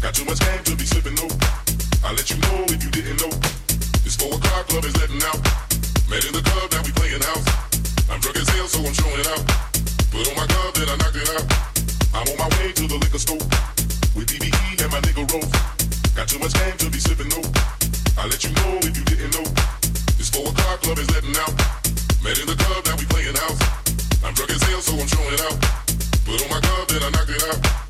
Got too much game to be slipping low. I let you know if you didn't know. This four o'clock club is letting out. Met in the club, that we playing house. I'm drunk as hell, so I'm showing out. Put on my club, then I knocked it out. I'm on my way to the liquor store with DBE and my nigga Rose. Got too much game to be slipping low. I let you know if you didn't know. This four o'clock club is letting out. In the club, we playing. I'm drunk as hell, so I'm showing out. Put on my glove, then I knocked it out.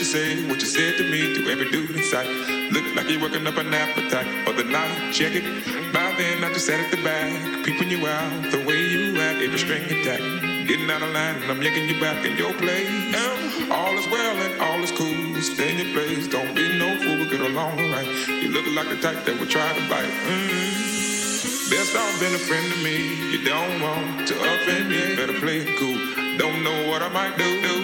you say what you said to me to every dude in sight. Looked like you're working up an appetite for the night. Check it. By then I just sat at the back, peeping you out the way you act, every string attack. Getting out of line and I'm yanking you back in your place. All is well and all is cool. Stay in your place. Don't be no fool. Get along alright. You look like the type that would try to bite. Mm. Best off being a friend to me. You don't want to offend me. Better play it cool. Don't know what I might do,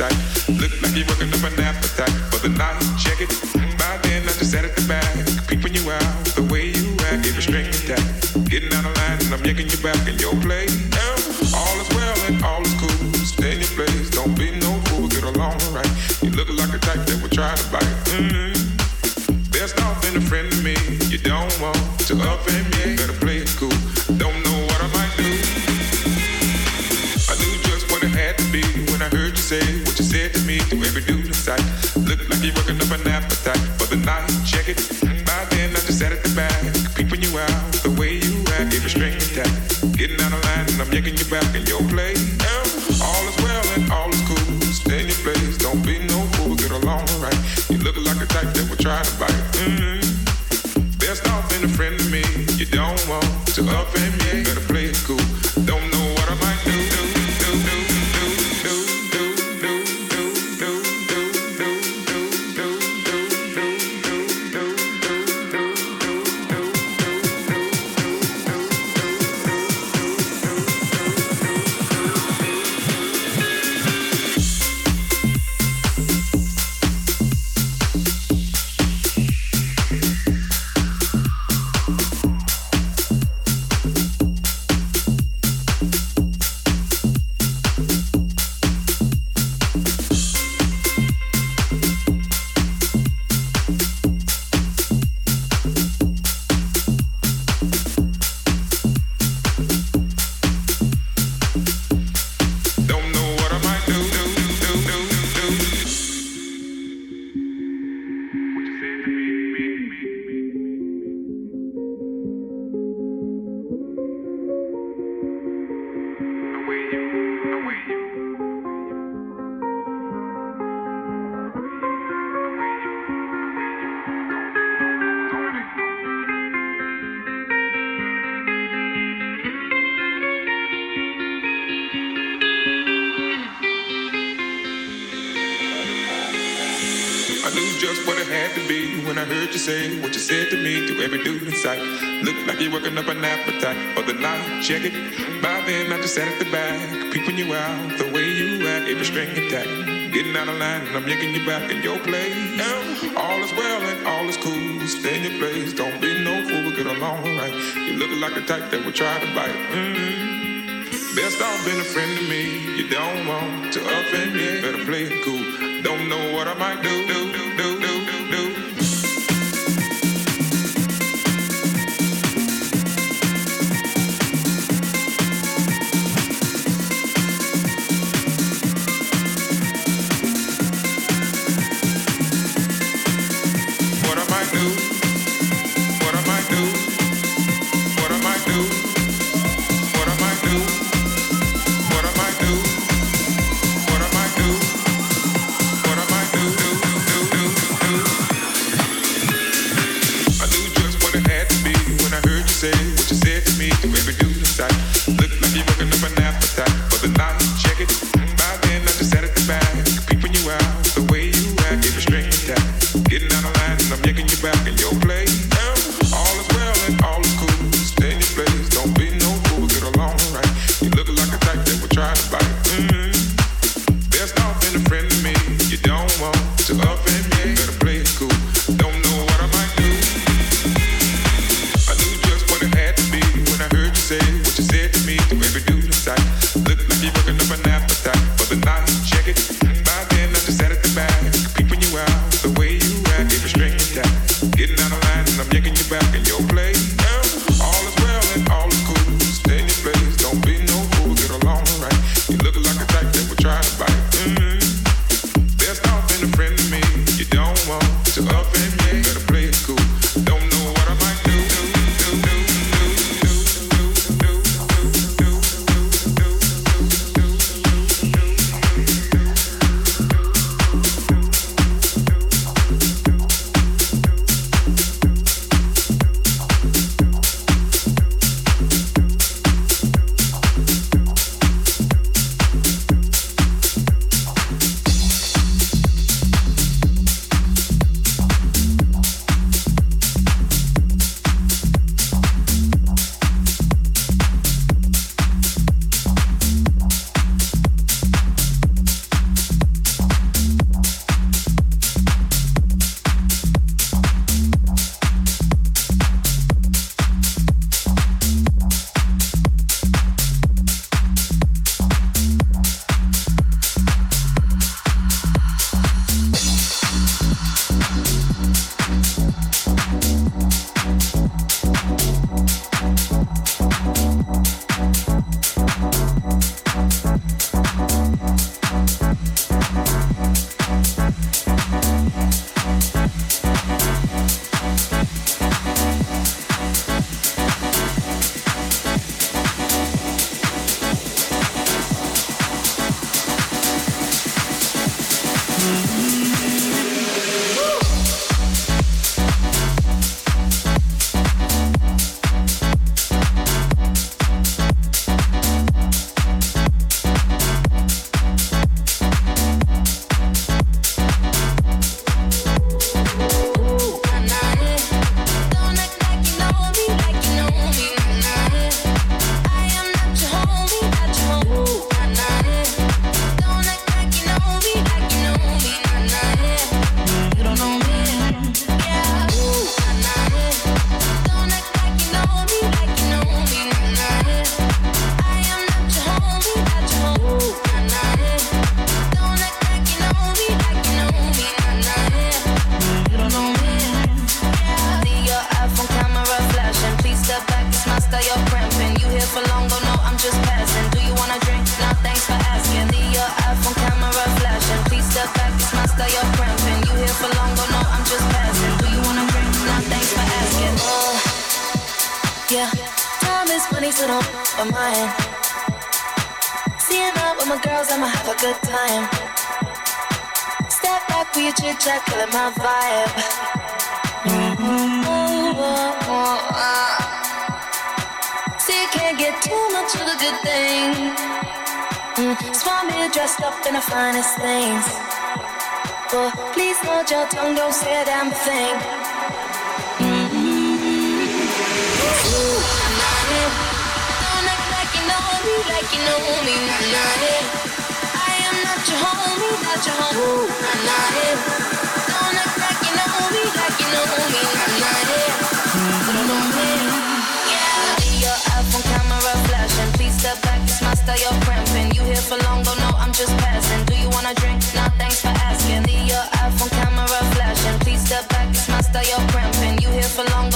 sight. Look like you're working up an sat at the back, peeping you out the way you act, every string attack. Getting out of line and I'm yanking you back in your place. All is well and all is cool. Stay in your place. Don't be no fool. Get along alright. You look like a type that would try to bite. Mm-hmm. Best off being a friend to me. You don't want to offend me. Better play it cool. Don't know what I might do, do, finest things. But please hold your tongue, don't say a damn thing. like you know me, not it. I am not your homie, not your homie, not it. Don't act like you know me, like you know me, not it. You don't know me. Your iPhone camera flashing. Please step back, it's my style, you're cramping. You here for long, don't know, I'm just passing. Back, it's my style, you're cramping. You here for long,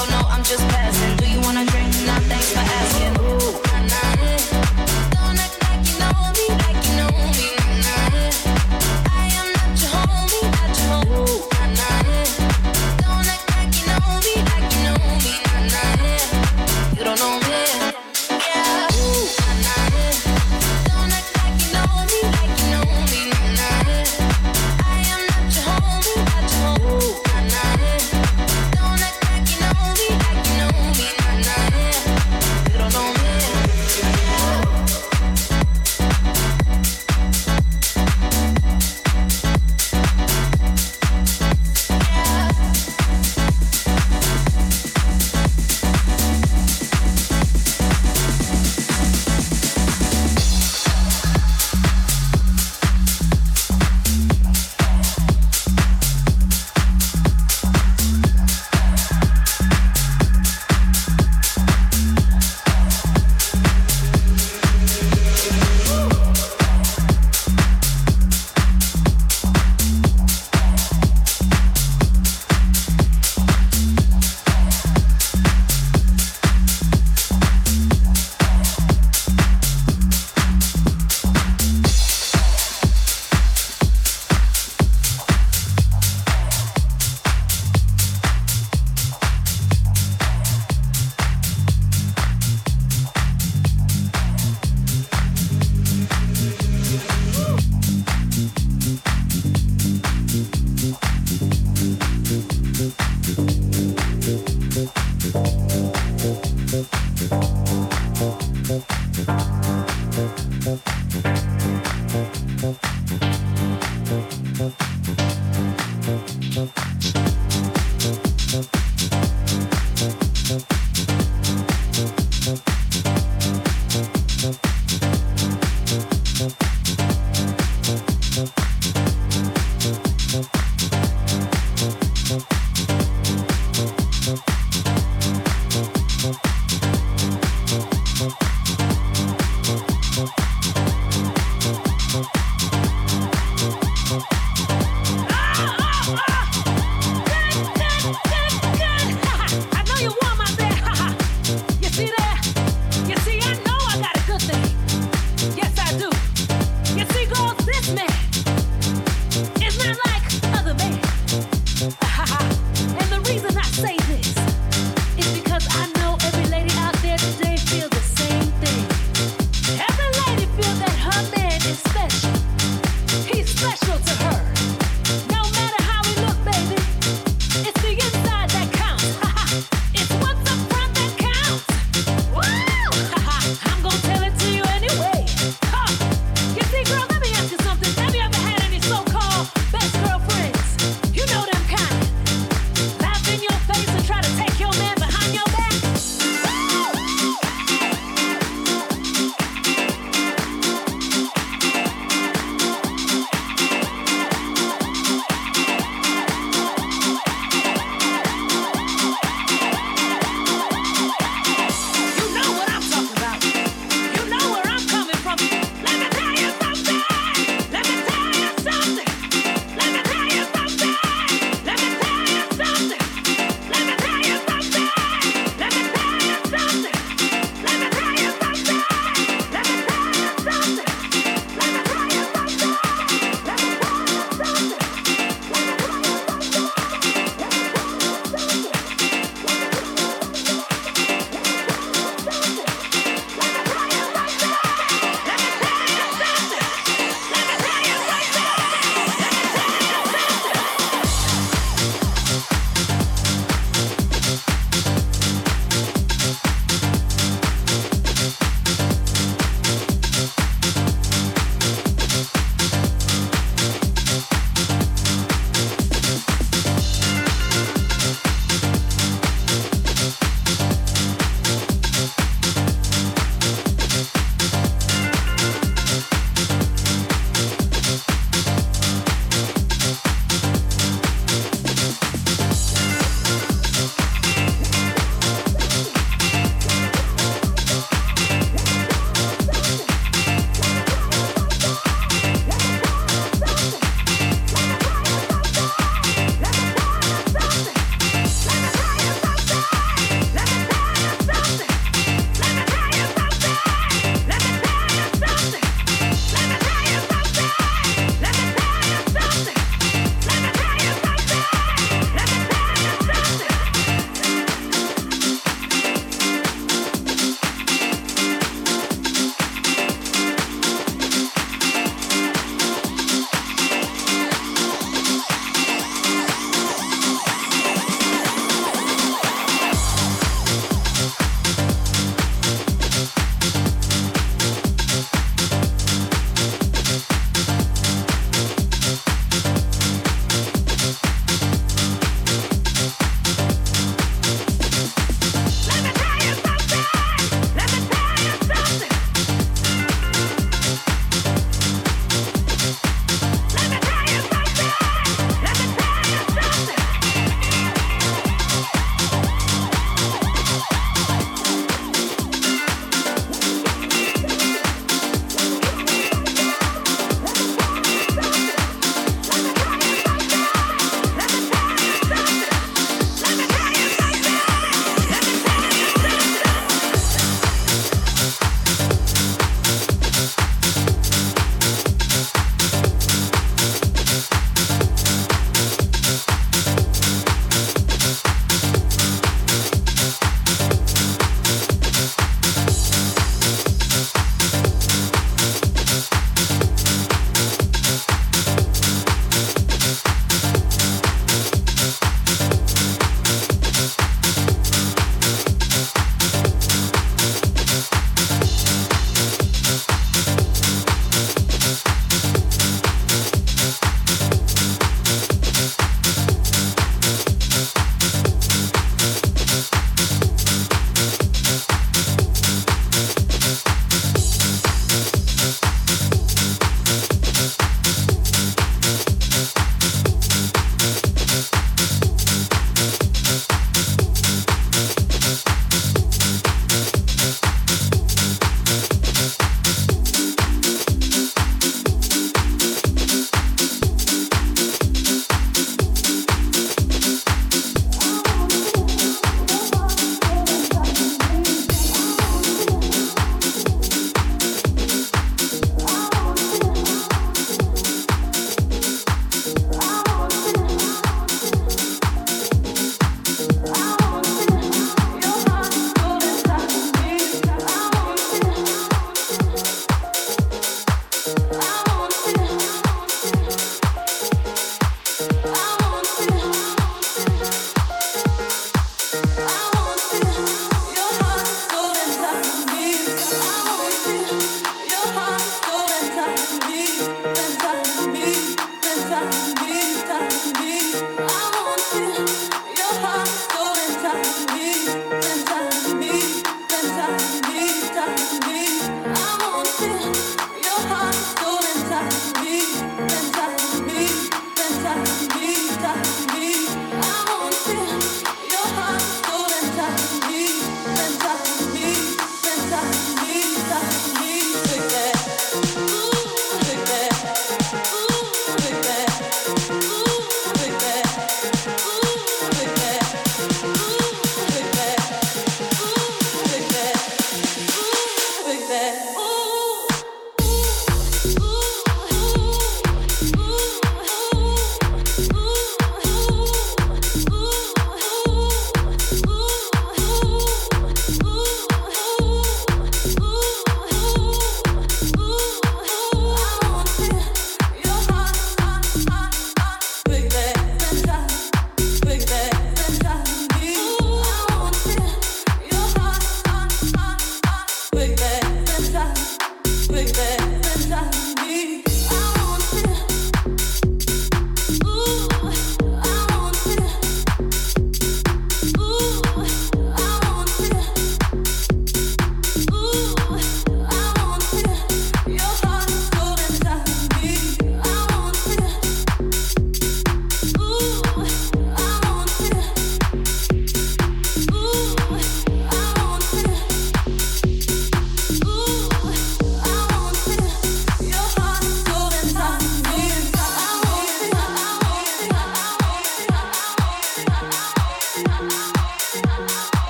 Thank you.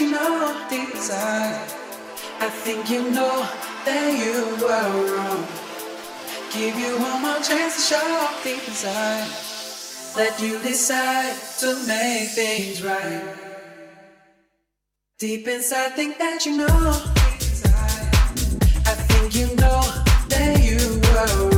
you know desire. I think you know that you were wrong. Give you one more chance to show deep inside. Let you decide to make things right. Deep inside, think that you know. I think you know that you were wrong.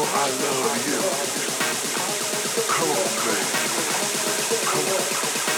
love you. Come on, baby. Come on.